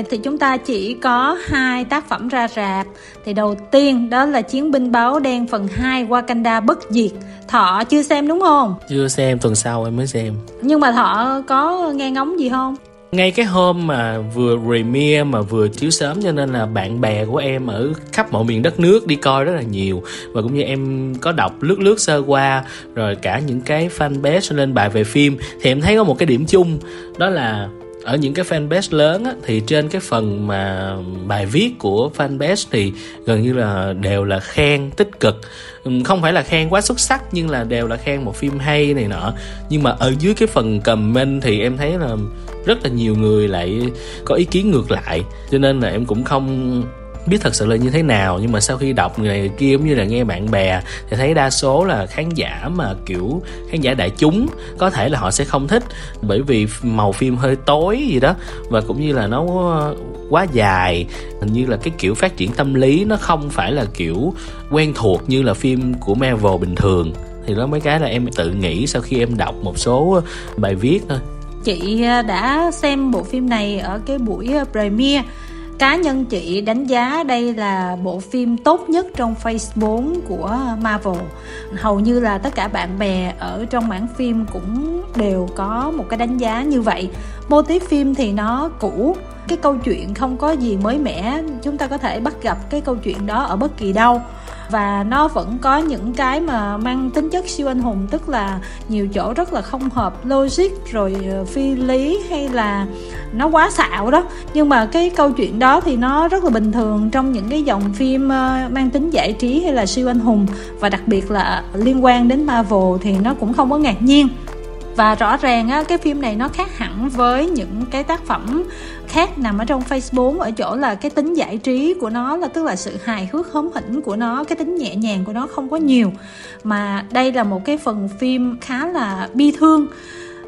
này thì chúng ta chỉ có hai tác phẩm ra rạp. Thì đầu tiên đó là chiến binh báo đen phần 2 Wakanda bất diệt. Thọ chưa xem đúng không? Chưa xem tuần sau em mới xem. Nhưng mà thọ có nghe ngóng gì không? Ngay cái hôm mà vừa premiere mà vừa chiếu sớm cho nên là bạn bè của em ở khắp mọi miền đất nước đi coi rất là nhiều. Và cũng như em có đọc lướt lướt sơ qua rồi cả những cái fanpage lên bài về phim thì em thấy có một cái điểm chung đó là ở những cái fanpage lớn á, thì trên cái phần mà bài viết của fanpage thì gần như là đều là khen tích cực. Không phải là khen quá xuất sắc nhưng là đều là khen một phim hay này nọ. Nhưng mà ở dưới cái phần comment thì em thấy là rất là nhiều người lại có ý kiến ngược lại. Cho nên là em cũng không biết thật sự là như thế nào, nhưng mà sau khi đọc người này người kia cũng như là nghe bạn bè thì thấy đa số là khán giả mà kiểu khán giả đại chúng có thể là họ sẽ không thích bởi vì màu phim hơi tối gì đó và cũng như là nó quá dài. Hình như là cái kiểu phát triển tâm lý nó không phải là kiểu quen thuộc như là phim của Marvel bình thường. Thì đó mấy cái là em tự nghĩ sau khi em đọc một số bài viết thôi. Chị à, đã xem bộ phim này ở cái buổi à, premiere cá nhân chị đánh giá đây là bộ phim tốt nhất trong phase 4 của Marvel. Hầu như là tất cả bạn bè ở trong mảng phim cũng đều có một cái đánh giá như vậy. Mô típ phim thì nó cũ. Cái câu chuyện không có gì mới mẻ. Chúng ta có thể bắt gặp cái câu chuyện đó ở bất kỳ đâu và nó vẫn có những cái mà mang tính chất siêu anh hùng, tức là nhiều chỗ rất là không hợp logic, rồi ờ, phi lý hay là nó quá xạo đó. Nhưng mà cái câu chuyện đó thì nó rất là bình thường trong những cái dòng phim ờ, mang tính giải trí hay là siêu anh hùng. Và đặc biệt là liên quan đến Marvel thì nó cũng không có ngạc nhiên và rõ ràng á, cái phim này nó khác hẳn với những cái tác phẩm khác nằm ở trong Phase 4 ở chỗ là cái tính giải trí của nó là tức là sự hài hước hóm hỉnh của nó cái tính nhẹ nhàng của nó không có nhiều. Mà đây là một cái phần phim khá là bi thương.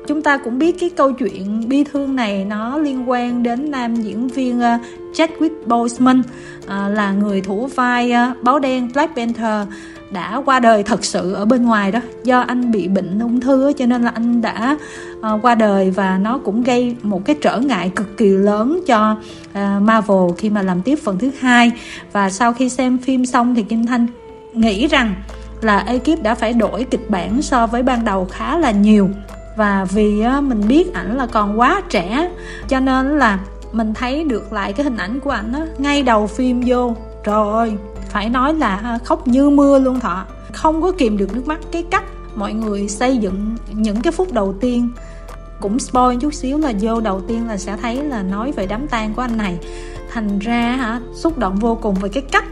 Chúng ta cũng biết cái câu chuyện bi thương này nó liên quan đến nam diễn viên uh, Chadwick Boseman uh, là người thủ vai uh, báo đen Black Panther đã qua đời thật sự ở bên ngoài đó do anh bị bệnh ung thư cho nên là anh đã uh, qua đời và nó cũng gây một cái trở ngại cực kỳ lớn cho uh, Marvel khi mà làm tiếp phần thứ hai. Và sau khi xem phim xong thì Kim Thanh nghĩ rằng là ekip đã phải đổi kịch bản so với ban đầu khá là nhiều. Và vì uh, mình biết ảnh là còn quá trẻ cho nên là mình thấy được lại cái hình ảnh của ảnh ngay đầu phim vô. Trời ơi! Phải nói là à, khóc như mưa luôn thọ. Không có kìm được nước mắt. Cái cách mọi người xây dựng những cái phút đầu tiên cũng spoil chút xíu là vô đầu tiên là sẽ thấy là nói về đám tang của anh này. Thành ra, hả, xúc động vô cùng về cái cách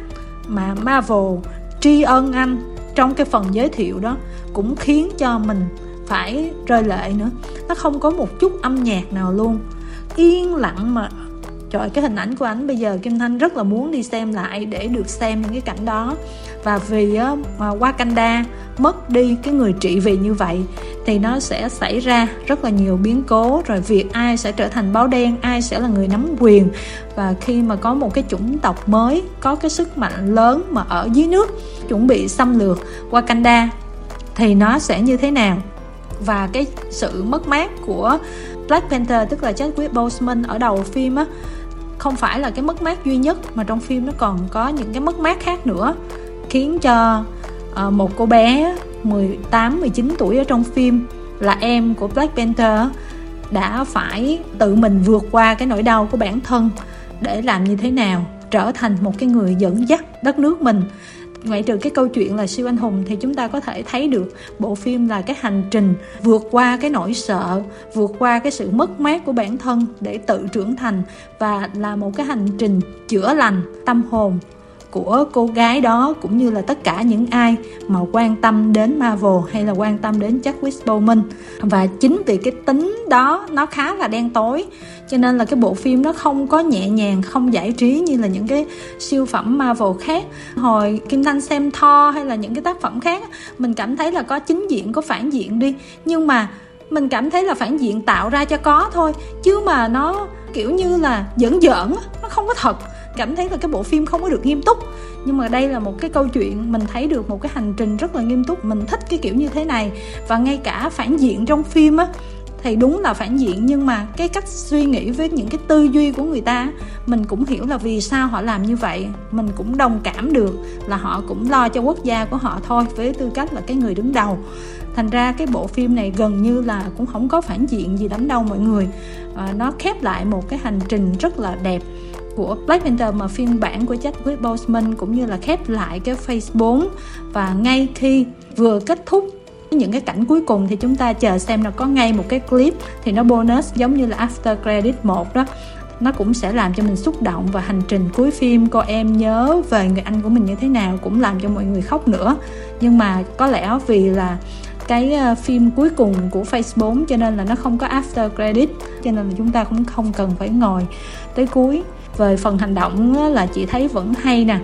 mà Marvel tri ân anh trong cái phần giới thiệu đó, cũng khiến cho mình phải rơi lệ nữa. Nó không có một chút âm nhạc nào luôn. Yên lặng mà trời cái hình ảnh của ảnh bây giờ kim thanh rất là muốn đi xem lại để được xem những cái cảnh đó. Và vì á, qua Wakanda mất đi cái người trị vì như vậy thì nó sẽ xảy ra rất là nhiều biến cố. Rồi việc ai sẽ trở thành báo đen ai sẽ là người nắm quyền. Và khi mà có một cái chủng tộc mới có cái sức mạnh lớn mà ở dưới nước chuẩn bị xâm lược Wakanda thì nó sẽ như thế nào? Và cái sự mất mát của Black Panther tức là Chadwick Boseman ở đầu phim á không phải là cái mất mát duy nhất mà trong phim nó còn có những cái mất mát khác nữa khiến cho uh, một cô bé 18 19 tuổi ở trong phim là em của Black Panther đã phải tự mình vượt qua cái nỗi đau của bản thân để làm như thế nào trở thành một cái người dẫn dắt đất nước mình ngoại trừ cái câu chuyện là siêu anh hùng thì chúng ta có thể thấy được bộ phim là cái hành trình vượt qua cái nỗi sợ, vượt qua cái sự mất mát của bản thân để tự trưởng thành và là một cái hành trình chữa lành tâm hồn của cô gái đó cũng như là tất cả những ai mà quan tâm đến Marvel hay là quan tâm đến Chadwick Boseman và chính vì cái tính đó, nó khá là đen tối, cho nên là cái bộ phim nó không có nhẹ nhàng, không giải trí như là những cái siêu phẩm Marvel khác. Hồi Kim Thanh xem Thor hay là những cái tác phẩm khác, mình cảm thấy là có chính diện, có phản diện đi. Nhưng mà mình cảm thấy là phản diện tạo ra cho có thôi, chứ mà nó kiểu như là giỡn giỡn, nó không có thật cảm thấy là cái bộ phim không có được nghiêm túc. Nhưng mà đây là một cái câu chuyện mình thấy được một cái hành trình rất là nghiêm túc. Mình thích cái kiểu như thế này. Và ngay cả phản diện trong phim á thì đúng là phản diện. Nhưng mà cái cách suy nghĩ với những cái tư duy của người ta mình cũng hiểu là vì sao họ làm như vậy. Mình cũng đồng cảm được là họ cũng lo cho quốc gia của họ thôi với tư cách là cái người đứng đầu. Thành ra cái bộ phim này gần như là cũng không có phản diện gì lắm đâu mọi người. À, nó khép lại một cái hành trình rất là đẹp của Black Panther mà phiên bản của Chadwick Boseman cũng như là khép lại cái Phase 4 và ngay khi vừa kết thúc những cái cảnh cuối cùng thì chúng ta chờ xem là có ngay một cái clip thì nó bonus giống như là after credit 1 đó. Nó cũng sẽ làm cho mình xúc động và hành trình cuối phim cô em nhớ về người anh của mình như thế nào cũng làm cho mọi người khóc nữa. Nhưng mà có lẽ vì là cái ờ, phim cuối cùng của Phase 4 cho nên là nó không có after credit, cho nên là chúng ta cũng không cần phải ngồi tới cuối về phần hành động là chị thấy vẫn hay nè.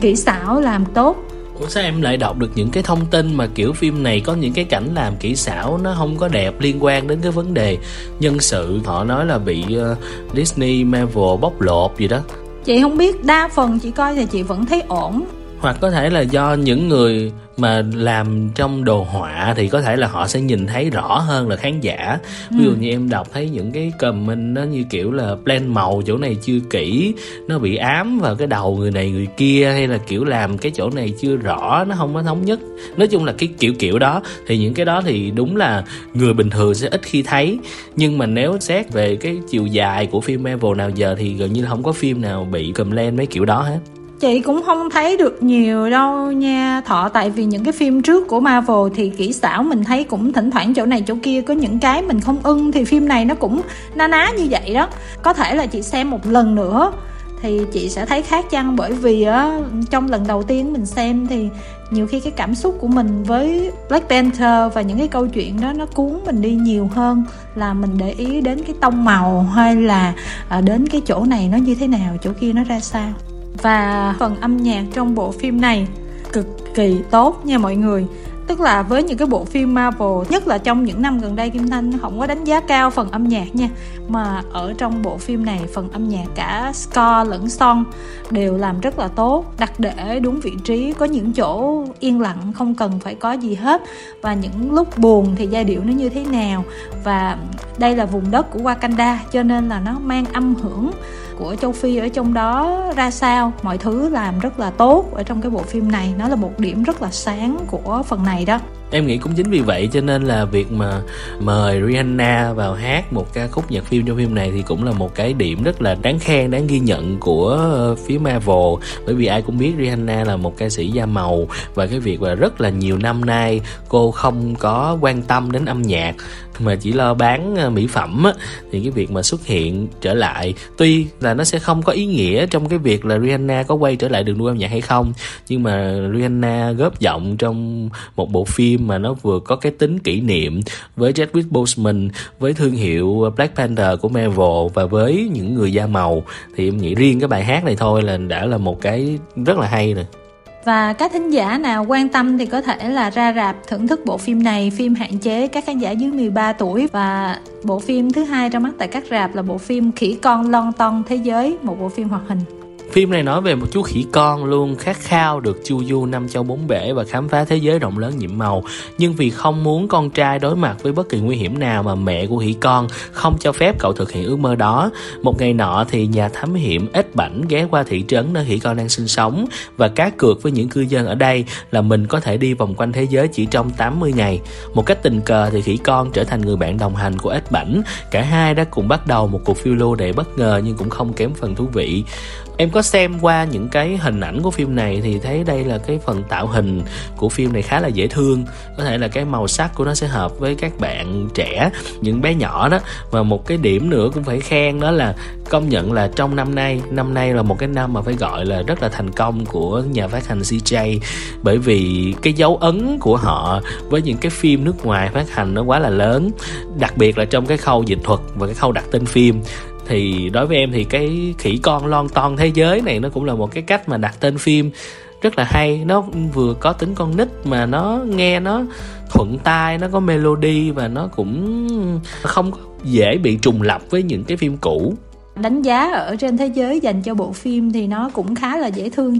Kỹ xảo làm tốt. Ủa sao em lại đọc được những cái thông tin mà kiểu phim này có những cái cảnh làm kỹ xảo nó không có đẹp liên quan đến cái vấn đề nhân sự? Họ nói là bị uh, Disney Marvel bóc lột gì đó. Chị không biết đa phần chị coi thì chị vẫn thấy ổn hoặc có thể là do những người mà làm trong đồ họa thì có thể là họ sẽ nhìn thấy rõ hơn là khán giả. Ví dụ ừ. như em đọc thấy những cái comment nó như kiểu là blend màu chỗ này chưa kỹ nó bị ám vào cái đầu người này người kia hay là kiểu làm cái chỗ này chưa rõ nó không có thống nhất. Nói chung là cái kiểu kiểu đó thì những cái đó thì đúng là người bình thường sẽ ít khi thấy. Nhưng mà nếu xét về cái chiều dài của phim Marvel nào giờ thì gần như là không có phim nào bị cầm lên mấy kiểu đó hết chị cũng không thấy được nhiều đâu nha. Thọ tại vì những cái phim trước của marvel thì kỹ xảo mình thấy cũng thỉnh thoảng chỗ này chỗ kia có những cái mình không ưng thì phim này nó cũng na ná như vậy đó. Có thể là chị xem một lần nữa thì chị sẽ thấy khác chăng? Bởi vì á trong lần đầu tiên mình xem thì nhiều khi cái cảm xúc của mình với Black Panther và những cái câu chuyện đó nó cuốn mình đi nhiều hơn là mình để ý đến cái tông màu hay là à, đến cái chỗ này nó như thế nào chỗ kia nó ra sao và phần âm nhạc trong bộ phim này. Cực kỳ tốt nha mọi người. Tức là với những cái bộ phim Marvel, nhất là trong những năm gần đây, Kim Thanh không có đánh giá cao phần âm nhạc nha, mà ở trong bộ phim này phần âm nhạc cả score lẫn song đều làm rất là tốt đặt để đúng vị trí, có những chỗ yên lặng, không cần phải có gì hết. Và những lúc buồn thì giai điệu nó như thế nào? Và đây là vùng đất của Wakanda, cho nên là nó mang âm hưởng của châu Phi ở trong đó ra sao. Mọi thứ làm rất là tốt ở trong cái bộ phim này. Nó là một điểm rất là sáng của phần này đó em nghĩ cũng chính vì vậy cho nên là việc mà mời Rihanna vào hát một ca khúc nhạc phim trong phim này thì cũng là một cái điểm rất là đáng khen đáng ghi nhận của phía Marvel. Bởi vì ai cũng biết Rihanna là một ca sĩ da màu và cái việc là rất là nhiều năm nay cô không có quan tâm đến âm nhạc mà chỉ lo bán ờ, mỹ phẩm á, thì cái việc mà xuất hiện trở lại tuy là nó sẽ không có ý nghĩa trong cái việc là Rihanna có quay trở lại đường đua âm nhạc hay không nhưng mà Rihanna góp giọng trong một bộ phim mà nó vừa có cái tính kỷ niệm với Chadwick Boseman, với thương hiệu Black Panther của Marvel và với những người da màu. Thì em nghĩ riêng cái bài hát này thôi là đã là một cái rất là hay rồi và các thính giả nào quan tâm thì có thể là ra rạp thưởng thức bộ phim này. Phim hạn chế các khán giả dưới 13 tuổi. Và bộ phim thứ hai ra mắt tại các rạp là bộ phim khỉ con lon ton thế giới, một bộ phim hoạt hình. Phim này nói về một chú khỉ con luôn khát khao được chu du năm châu bốn bể và khám phá thế giới rộng lớn nhiệm màu. Nhưng vì không muốn con trai đối mặt với bất kỳ nguy hiểm nào mà mẹ của khỉ con không cho phép cậu thực hiện ước mơ đó. Một ngày nọ thì nhà thám hiểm ếch bảnh ghé qua thị trấn nơi khỉ con đang sinh sống và cá cược với những cư dân ở đây là mình có thể đi vòng quanh thế giới chỉ trong 80 ngày. Một cách tình cờ thì khỉ con trở thành người bạn đồng hành của ếch bảnh. Cả hai đã cùng bắt đầu một cuộc phiêu lưu đầy bất ngờ nhưng cũng không kém phần thú vị em có có xem qua những cái hình ảnh của phim này thì thấy đây là cái phần tạo hình của phim này khá là dễ thương. Có thể là cái màu sắc của nó sẽ hợp với các bạn trẻ, những bé nhỏ đó. Và một cái điểm nữa cũng phải khen đó là công nhận là trong năm nay năm nay là một cái năm mà phải gọi là rất là thành công của nhà phát hành CJ bởi vì cái dấu ấn của họ với những cái phim nước ngoài phát hành nó quá là lớn, đặc biệt là trong cái khâu dịch thuật và cái khâu đặt tên phim thì đối với em thì cái khỉ con lon ton thế giới này nó cũng là một cái cách mà đặt tên phim rất là hay. Nó vừa có tính con nít mà nó nghe nó thuận tai, nó có melody và nó cũng không dễ bị trùng lập với những cái phim cũ. Đánh giá ở trên thế giới dành cho bộ phim thì nó cũng khá là dễ thương.